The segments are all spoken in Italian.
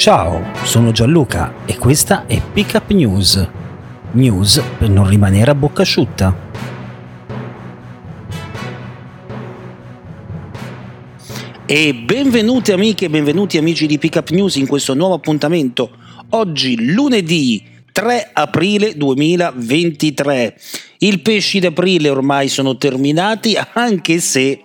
Ciao, sono Gianluca e questa è Pickup News. News per non rimanere a bocca asciutta. E benvenuti amiche e benvenuti amici di Pickup News in questo nuovo appuntamento. Oggi lunedì 3 aprile 2023. I pesci d'aprile ormai sono terminati anche se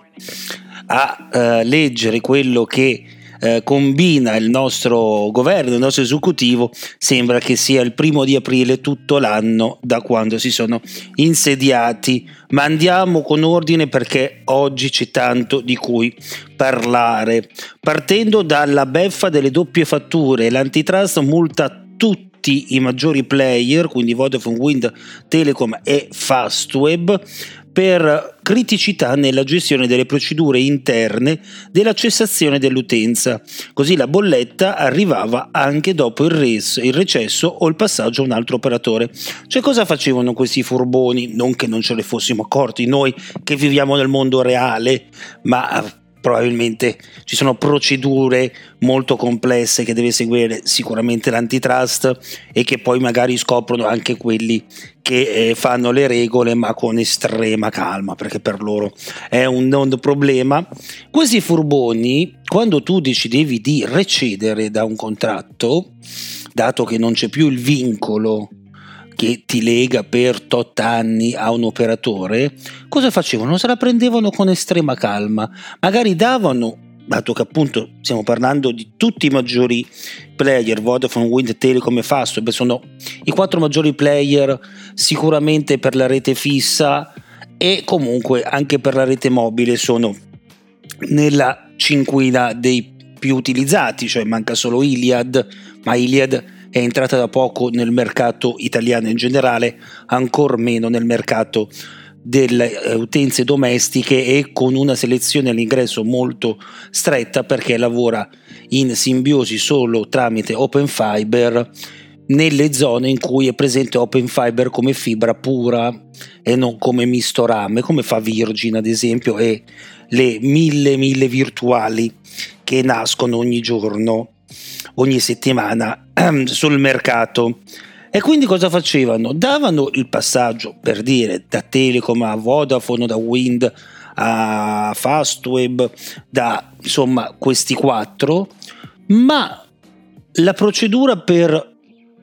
a eh, leggere quello che eh, combina il nostro governo, il nostro esecutivo, sembra che sia il primo di aprile tutto l'anno da quando si sono insediati. Ma andiamo con ordine perché oggi c'è tanto di cui parlare. Partendo dalla beffa delle doppie fatture, l'antitrust multa tutti i maggiori player, quindi Vodafone, Wind, Telecom e Fastweb, per criticità nella gestione delle procedure interne della cessazione dell'utenza. Così la bolletta arrivava anche dopo il, res, il recesso o il passaggio a un altro operatore. Cioè cosa facevano questi furboni? Non che non ce ne fossimo accorti noi che viviamo nel mondo reale, ma probabilmente ci sono procedure molto complesse che deve seguire sicuramente l'antitrust e che poi magari scoprono anche quelli che eh, fanno le regole ma con estrema calma perché per loro è un non problema. Questi furboni, quando tu decidevi di recedere da un contratto, dato che non c'è più il vincolo che ti lega per tot anni a un operatore, cosa facevano? Se la prendevano con estrema calma, magari davano dato che appunto stiamo parlando di tutti i maggiori player, Vodafone, Wind, Telecom e Fastweb, sono i quattro maggiori player sicuramente per la rete fissa e comunque anche per la rete mobile sono nella cinquina dei più utilizzati, cioè manca solo Iliad, ma Iliad è entrata da poco nel mercato italiano in generale, ancora meno nel mercato delle eh, utenze domestiche e con una selezione all'ingresso molto stretta perché lavora in simbiosi solo tramite Open Fiber nelle zone in cui è presente Open Fiber come fibra pura e non come misto rame, come fa Virgin ad esempio e le mille mille virtuali che nascono ogni giorno, ogni settimana sul mercato. E quindi cosa facevano? Davano il passaggio per dire da Telecom a Vodafone, da Wind a Fastweb, da insomma questi quattro, ma la procedura per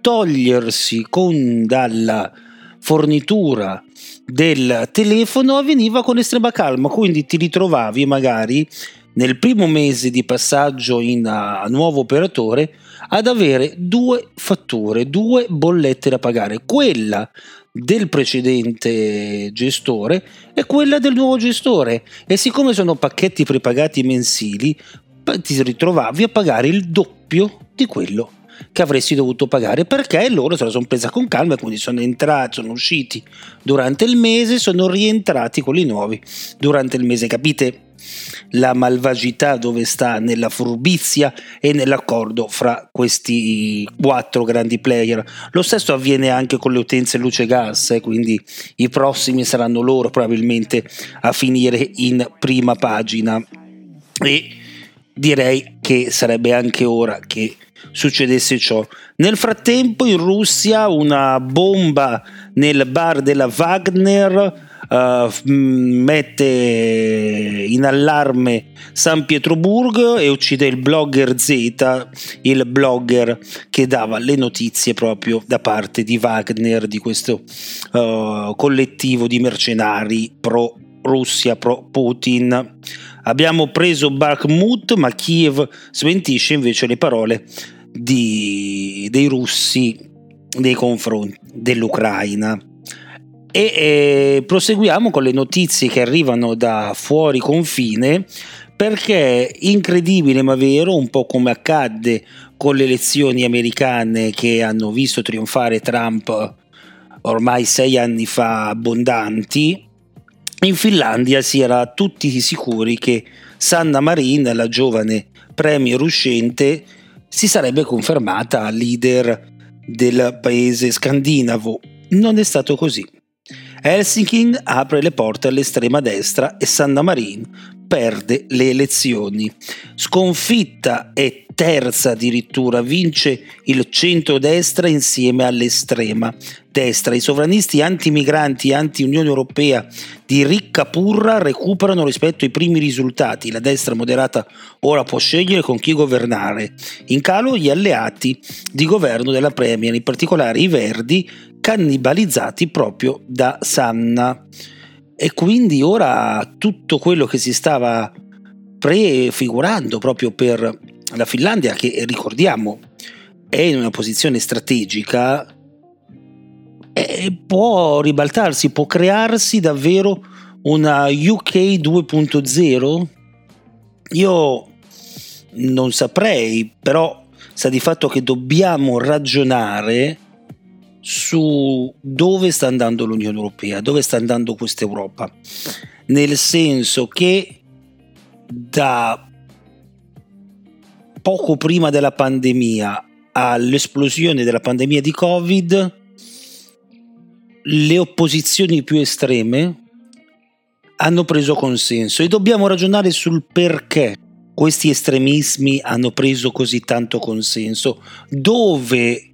togliersi con dalla fornitura del telefono avveniva con estrema calma, quindi ti ritrovavi magari nel primo mese di passaggio in uh, nuovo operatore ad avere due fatture, due bollette da pagare, quella del precedente gestore e quella del nuovo gestore e siccome sono pacchetti prepagati mensili ti ritrovavi a pagare il doppio di quello che avresti dovuto pagare perché loro se la sono presa con calma quindi sono entrati, sono usciti durante il mese, sono rientrati quelli nuovi durante il mese, capite? La malvagità dove sta nella furbizia e nell'accordo fra questi quattro grandi player. Lo stesso avviene anche con le utenze luce gas, eh, quindi i prossimi saranno loro probabilmente a finire in prima pagina. E direi che sarebbe anche ora che succedesse ciò. Nel frattempo in Russia una bomba nel bar della Wagner uh, mette in allarme San Pietroburgo e uccide il blogger Z, il blogger che dava le notizie proprio da parte di Wagner, di questo uh, collettivo di mercenari pro Russia, pro Putin. Abbiamo preso Bakhmut, ma Kiev smentisce invece le parole di, dei russi nei confronti dell'Ucraina. E eh, proseguiamo con le notizie che arrivano da fuori confine perché incredibile ma vero, un po' come accadde con le elezioni americane che hanno visto trionfare Trump ormai sei anni fa abbondanti, in Finlandia si era tutti sicuri che Sanna Marin, la giovane premier uscente, si sarebbe confermata leader del paese scandinavo. Non è stato così. Helsinki apre le porte all'estrema destra e Sanna Marin perde le elezioni. Sconfitta e terza addirittura, vince il centro-destra insieme all'estrema destra. I sovranisti anti-migranti e anti-Unione Europea di ricca purra recuperano rispetto ai primi risultati. La destra moderata ora può scegliere con chi governare. In calo gli alleati di governo della Premier, in particolare i Verdi, cannibalizzati proprio da Sanna. E quindi ora tutto quello che si stava prefigurando proprio per la Finlandia, che ricordiamo è in una posizione strategica, eh, può ribaltarsi, può crearsi davvero una UK 2.0? Io non saprei, però sa di fatto che dobbiamo ragionare su dove sta andando l'Unione Europea, dove sta andando questa Europa, nel senso che da poco prima della pandemia all'esplosione della pandemia di Covid, le opposizioni più estreme hanno preso consenso e dobbiamo ragionare sul perché questi estremismi hanno preso così tanto consenso, dove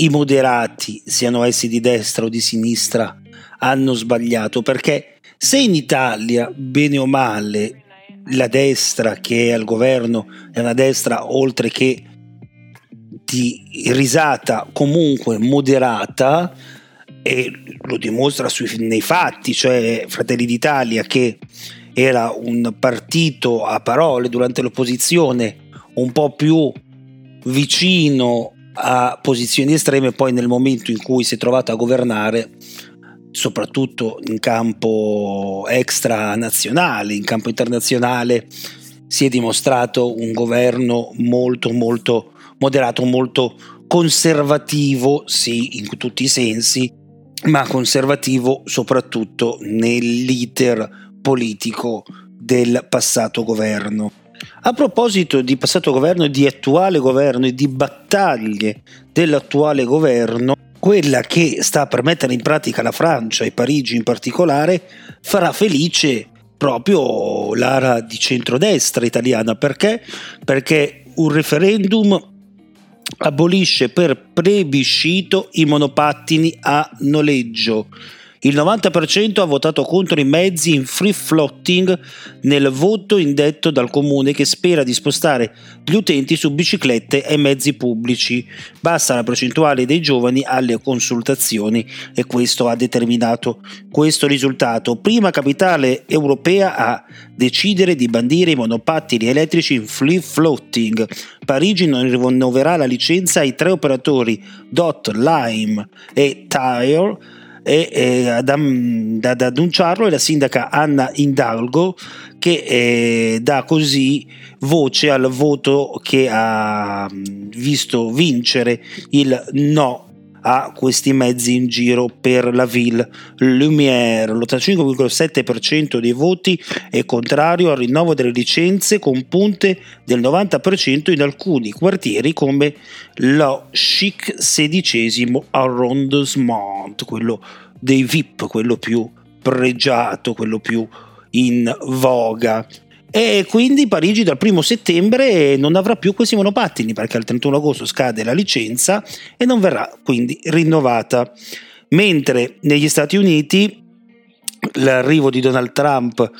i moderati, siano essi di destra o di sinistra, hanno sbagliato, perché se in Italia, bene o male, la destra che è al governo è una destra oltre che di risata comunque moderata, e lo dimostra sui, nei fatti, cioè Fratelli d'Italia che era un partito a parole durante l'opposizione un po' più vicino a posizioni estreme, poi nel momento in cui si è trovato a governare, soprattutto in campo extra nazionale, in campo internazionale, si è dimostrato un governo molto molto moderato, molto conservativo, sì, in tutti i sensi, ma conservativo soprattutto nell'iter politico del passato governo. A proposito di passato governo e di attuale governo e di battaglie dell'attuale governo, quella che sta per mettere in pratica la Francia e Parigi in particolare farà felice proprio l'area di centrodestra italiana perché? Perché un referendum abolisce per plebiscito i monopattini a noleggio il 90% ha votato contro i mezzi in free floating nel voto indetto dal comune che spera di spostare gli utenti su biciclette e mezzi pubblici. Basta la percentuale dei giovani alle consultazioni e questo ha determinato questo risultato. Prima capitale europea a decidere di bandire i monopattini elettrici in free floating. Parigi non rinnoverà la licenza ai tre operatori Dot, Lime e Tire e eh, ad, ad, annunciarlo è la sindaca Anna Indalgo che eh, dà così voce al voto che ha visto vincere il no a questi mezzi in giro per la Ville Lumière. L'85,7% dei voti è contrario al rinnovo delle licenze con punte del 90% in alcuni quartieri come lo Chic XVI arrondissement, quello dei VIP, quello più pregiato, quello più in voga e quindi Parigi dal primo settembre non avrà più questi monopattini perché al 31 agosto scade la licenza e non verrà quindi rinnovata. Mentre negli Stati Uniti l'arrivo di Donald Trump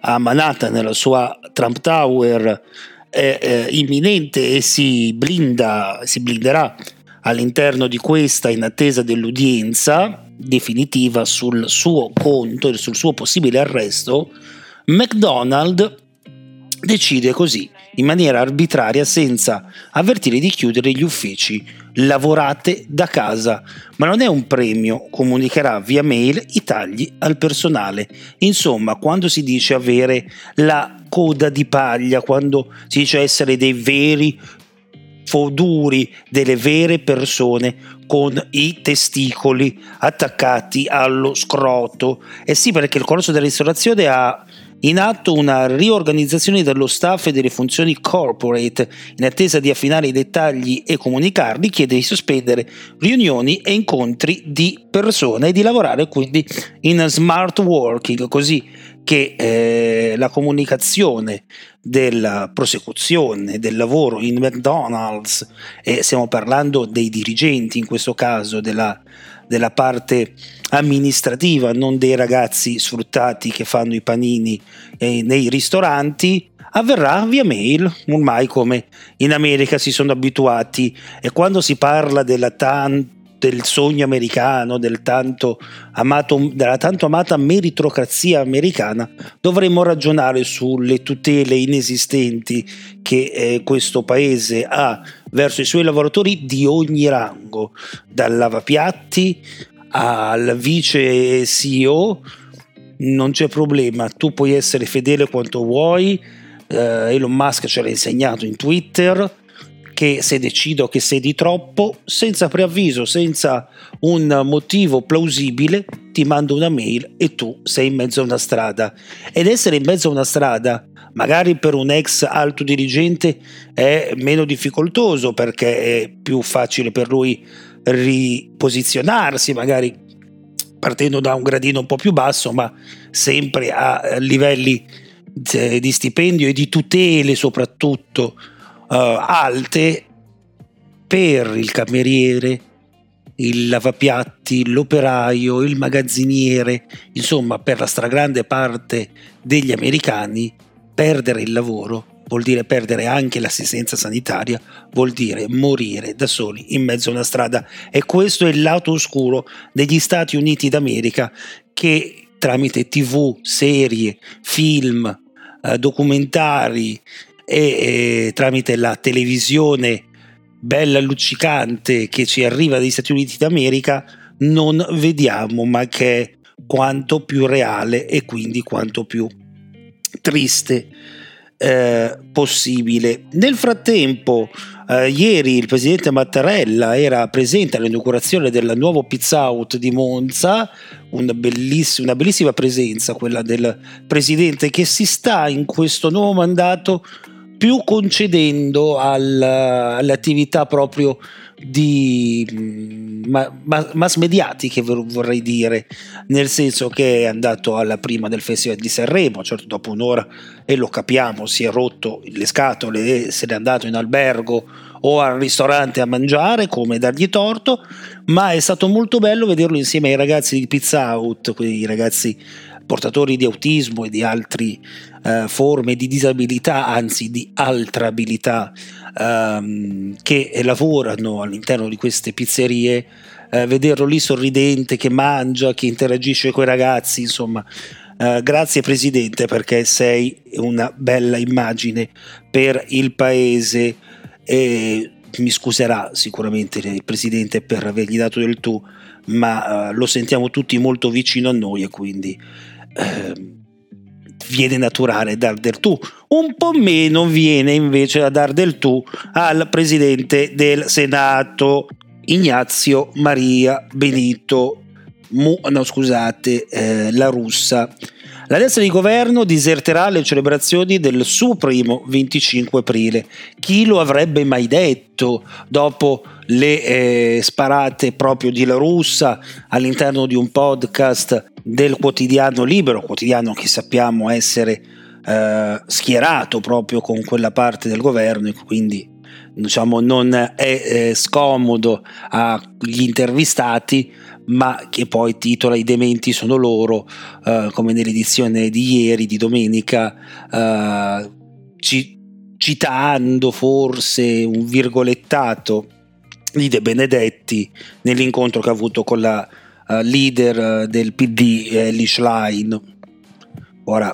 a Manhattan nella sua Trump Tower è, è imminente e si blinda, si blinderà all'interno di questa in attesa dell'udienza definitiva sul suo conto e sul suo possibile arresto, McDonald decide così, in maniera arbitraria, senza avvertire di chiudere gli uffici lavorate da casa, ma non è un premio, comunicherà via mail i tagli al personale. Insomma, quando si dice avere la coda di paglia, quando si dice essere dei veri foduri, delle vere persone con i testicoli attaccati allo scroto. E eh sì, perché il corso della ristorazione ha in atto una riorganizzazione dello staff e delle funzioni corporate. In attesa di affinare i dettagli e comunicarli, chiede di sospendere riunioni e incontri di persone e di lavorare quindi in smart working, così che eh, la comunicazione della prosecuzione del lavoro in McDonald's, e stiamo parlando dei dirigenti in questo caso, della della parte amministrativa, non dei ragazzi sfruttati che fanno i panini eh, nei ristoranti, avverrà via mail, ormai come in America si sono abituati. E quando si parla della tan- del sogno americano, del tanto amato, della tanto amata meritocrazia americana, dovremmo ragionare sulle tutele inesistenti che eh, questo paese ha verso i suoi lavoratori di ogni rango, dal lavapiatti al vice CEO. Non c'è problema, tu puoi essere fedele quanto vuoi. Eh, Elon Musk ce l'ha insegnato in Twitter che se decido che sei di troppo, senza preavviso, senza un motivo plausibile, ti mando una mail e tu sei in mezzo a una strada. Ed essere in mezzo a una strada, magari per un ex alto dirigente, è meno difficoltoso perché è più facile per lui riposizionarsi, magari partendo da un gradino un po' più basso, ma sempre a livelli eh, di stipendio e di tutele soprattutto alte per il cameriere, il lavapiatti, l'operaio, il magazziniere, insomma per la stragrande parte degli americani perdere il lavoro vuol dire perdere anche l'assistenza sanitaria, vuol dire morire da soli in mezzo a una strada. E questo è il lato oscuro degli Stati Uniti d'America che tramite tv, serie, film, eh, documentari e, e tramite la televisione bella luccicante che ci arriva dagli Stati Uniti d'America non vediamo ma che è quanto più reale e quindi quanto più triste eh, possibile. Nel frattempo, eh, ieri il presidente Mattarella era presente all'inaugurazione del nuovo Pizza Out di Monza, una bellissima, una bellissima presenza quella del presidente che si sta in questo nuovo mandato più concedendo al, alle proprio di mm, ma, ma, mass mediatiche vorrei dire. Nel senso che è andato alla prima del festival di Sanremo certo dopo un'ora e lo capiamo si è rotto le scatole e se n'è andato in albergo o al ristorante a mangiare come dargli torto ma è stato molto bello vederlo insieme ai ragazzi di Pizza Out quei ragazzi portatori di autismo e di altre eh, forme di disabilità, anzi di altra abilità, ehm, che lavorano all'interno di queste pizzerie, eh, vederlo lì sorridente, che mangia, che interagisce con i ragazzi, insomma. Uh, grazie Presidente perché sei una bella immagine per il Paese e mi scuserà sicuramente il Presidente per avergli dato del tu, ma uh, lo sentiamo tutti molto vicino a noi e quindi eh, viene naturale dar del tu. Un po' meno viene invece a dar del tu al presidente del Senato, Ignazio Maria Benito, Mu, no scusate, eh, la russa. La destra di governo diserterà le celebrazioni del suo primo 25 aprile. Chi lo avrebbe mai detto dopo le eh, sparate proprio di La Russa all'interno di un podcast del quotidiano libero, quotidiano che sappiamo essere eh, schierato proprio con quella parte del governo e quindi diciamo non è eh, scomodo agli intervistati ma che poi titola i dementi sono loro eh, come nell'edizione di ieri di domenica eh, ci, citando forse un virgolettato di De Benedetti nell'incontro che ha avuto con la uh, leader del PD Ellie Schlein ora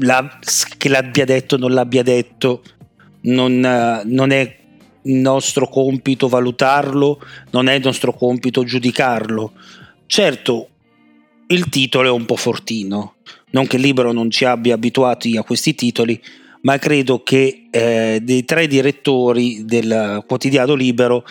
la, che l'abbia detto o non l'abbia detto non, uh, non, è nostro compito valutarlo, non è nostro compito giudicarlo. Certo, il titolo è un po' fortino, non che il libro non ci abbia abituati a questi titoli, ma credo che eh, dei tre direttori del quotidiano libero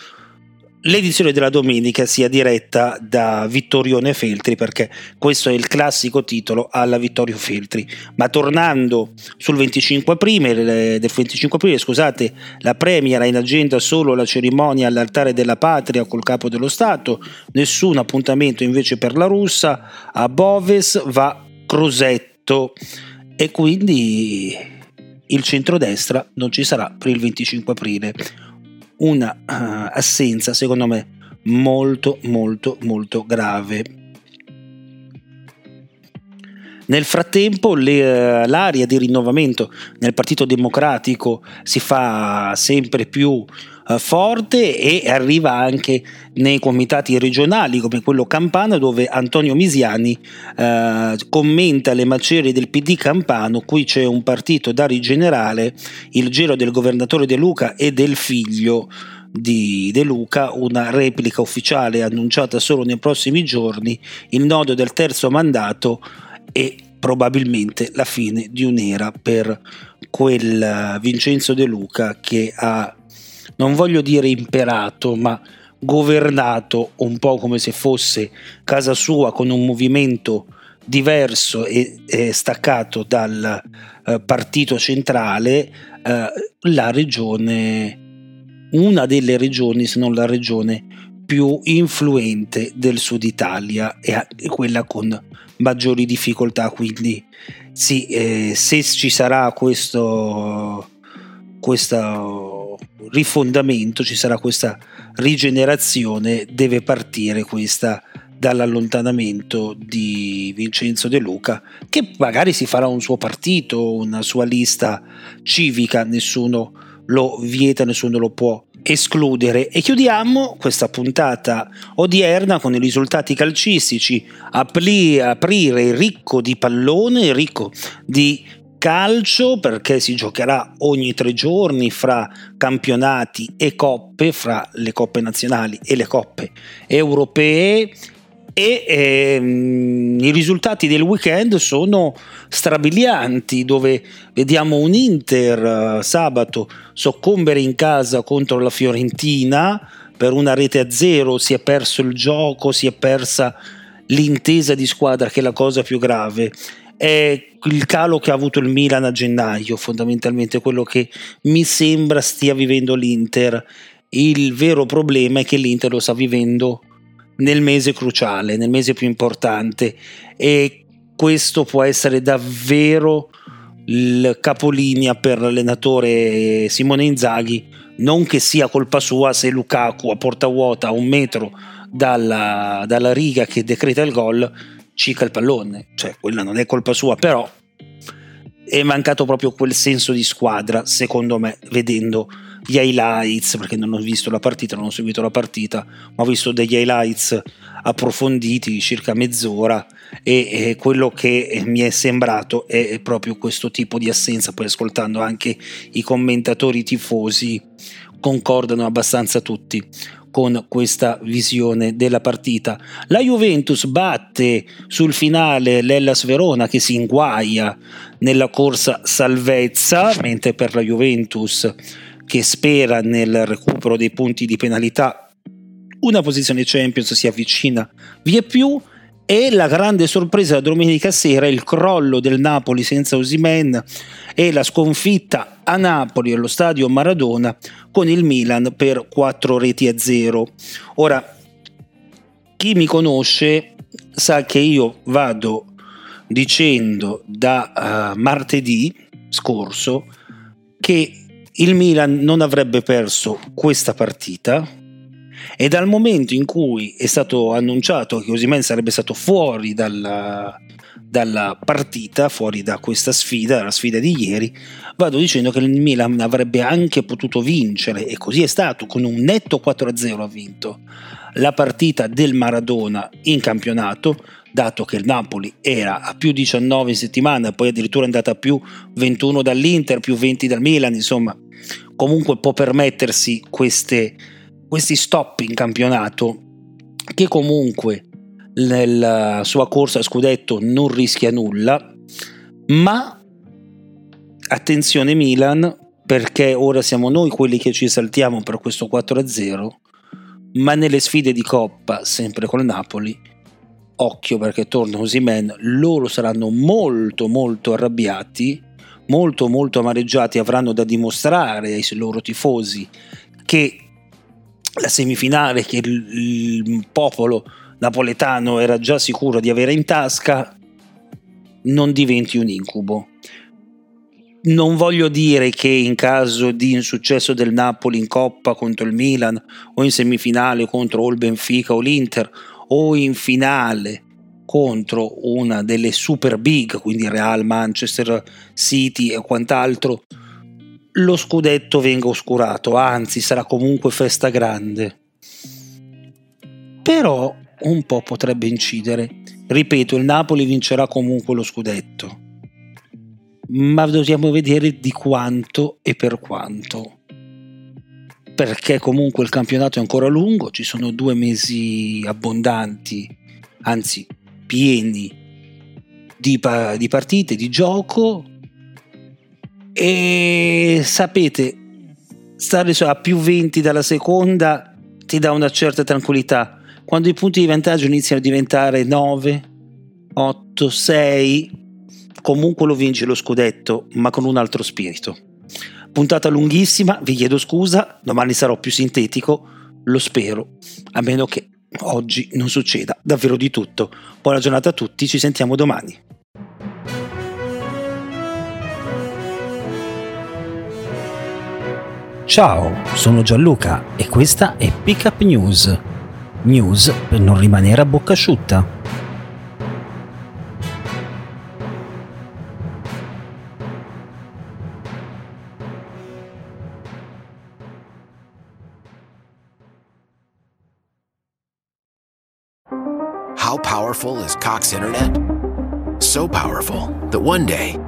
l'edizione della domenica sia diretta da Vittorione Feltri perché questo è il classico titolo alla Vittorio Feltri. Ma tornando sul 25 aprile del 25 aprile scusate la premiera in agenda solo la cerimonia all'altare della patria col capo dello Stato nessun appuntamento invece per la russa a Boves va Crosetto. E quindi il centrodestra non ci sarà per il 25 aprile una uh, assenza secondo me molto molto molto grave. Nel frattempo le, uh, l'aria di rinnovamento nel Partito Democratico si fa sempre più forte e arriva anche nei comitati regionali come quello Campano dove Antonio Misiani uh, commenta le macerie del PD Campano, qui c'è un partito da rigenerare, il giro del governatore De Luca e del figlio di De Luca, una replica ufficiale annunciata solo nei prossimi giorni, il nodo del terzo mandato e probabilmente la fine di un'era per quel Vincenzo De Luca che ha, non voglio dire imperato, ma governato un po' come se fosse casa sua con un movimento diverso e, e staccato dal eh, partito centrale, eh, la regione una delle regioni, se non la regione più influente del sud Italia e quella con maggiori difficoltà. Quindi sì, eh, se ci sarà questo, questo rifondamento, ci sarà questa rigenerazione, deve partire questa dall'allontanamento di Vincenzo De Luca, che magari si farà un suo partito, una sua lista civica, nessuno lo vieta, nessuno lo può escludere. E chiudiamo questa puntata odierna con i risultati calcistici. Apri, aprire ricco di pallone, ricco di calcio perché si giocherà ogni tre giorni fra campionati e coppe, fra le coppe nazionali e le coppe europee. E ehm, i risultati del weekend sono strabilianti dove vediamo un Inter uh, sabato soccombere in casa contro la Fiorentina per una rete a zero, si è perso il gioco, si è persa l'intesa di squadra che è la cosa più grave è il calo che ha avuto il Milan a gennaio, fondamentalmente quello che mi sembra stia vivendo l'Inter. Il vero problema è che l'Inter lo sta vivendo nel mese cruciale, nel mese più importante e questo può essere davvero il capolinea per l'allenatore Simone Inzaghi, non che sia colpa sua se Lukaku a porta vuota a un metro dalla, dalla riga che decreta il gol cica il pallone, cioè quella non è colpa sua, però è mancato proprio quel senso di squadra, secondo me, vedendo gli highlights, perché non ho visto la partita, non ho seguito la partita, ma ho visto degli highlights approfonditi di circa mezz'ora e, e quello che mi è sembrato è proprio questo tipo di assenza, poi ascoltando anche i commentatori tifosi concordano abbastanza tutti con questa visione della partita. La Juventus batte sul finale l'Ellas Verona che si inguaia nella corsa salvezza, mentre per la Juventus che spera nel recupero dei punti di penalità una posizione Champions si avvicina via più e la grande sorpresa domenica sera è il crollo del Napoli senza Osimen e la sconfitta a Napoli allo stadio Maradona con il Milan per 4 reti a 0. Ora, chi mi conosce sa che io vado dicendo da uh, martedì scorso che il Milan non avrebbe perso questa partita e dal momento in cui è stato annunciato che Osimen sarebbe stato fuori dalla, dalla partita, fuori da questa sfida, la sfida di ieri, vado dicendo che il Milan avrebbe anche potuto vincere e così è stato, con un netto 4-0 ha vinto la partita del Maradona in campionato, dato che il Napoli era a più 19 in settimana, poi addirittura è andata a più 21 dall'Inter, più 20 dal Milan, insomma, comunque può permettersi queste, questi stop in campionato che comunque nella sua corsa a scudetto non rischia nulla, ma attenzione Milan perché ora siamo noi quelli che ci saltiamo per questo 4-0, ma nelle sfide di Coppa, sempre con Napoli, occhio perché torna Osimen, loro saranno molto molto arrabbiati, molto molto amareggiati, avranno da dimostrare ai loro tifosi che la semifinale che il, il popolo napoletano era già sicuro di avere in tasca non diventi un incubo. Non voglio dire che in caso di insuccesso del Napoli in Coppa contro il Milan o in semifinale contro il Benfica o l'Inter o in finale contro una delle super big, quindi Real, Manchester City e quant'altro, lo scudetto venga oscurato, anzi sarà comunque festa grande. Però un po' potrebbe incidere. Ripeto, il Napoli vincerà comunque lo scudetto, ma dobbiamo vedere di quanto e per quanto. Perché comunque il campionato è ancora lungo, ci sono due mesi abbondanti, anzi pieni di, di partite, di gioco e sapete, stare a più 20 dalla seconda ti dà una certa tranquillità quando i punti di vantaggio iniziano a diventare 9, 8, 6, comunque lo vince lo scudetto, ma con un altro spirito. Puntata lunghissima, vi chiedo scusa, domani sarò più sintetico, lo spero, a meno che oggi non succeda davvero di tutto. Buona giornata a tutti, ci sentiamo domani. Ciao, sono Gianluca e questa è Pickup News News per non rimanere a bocca asciutta. How powerful is Cox Internet? So powerful that one day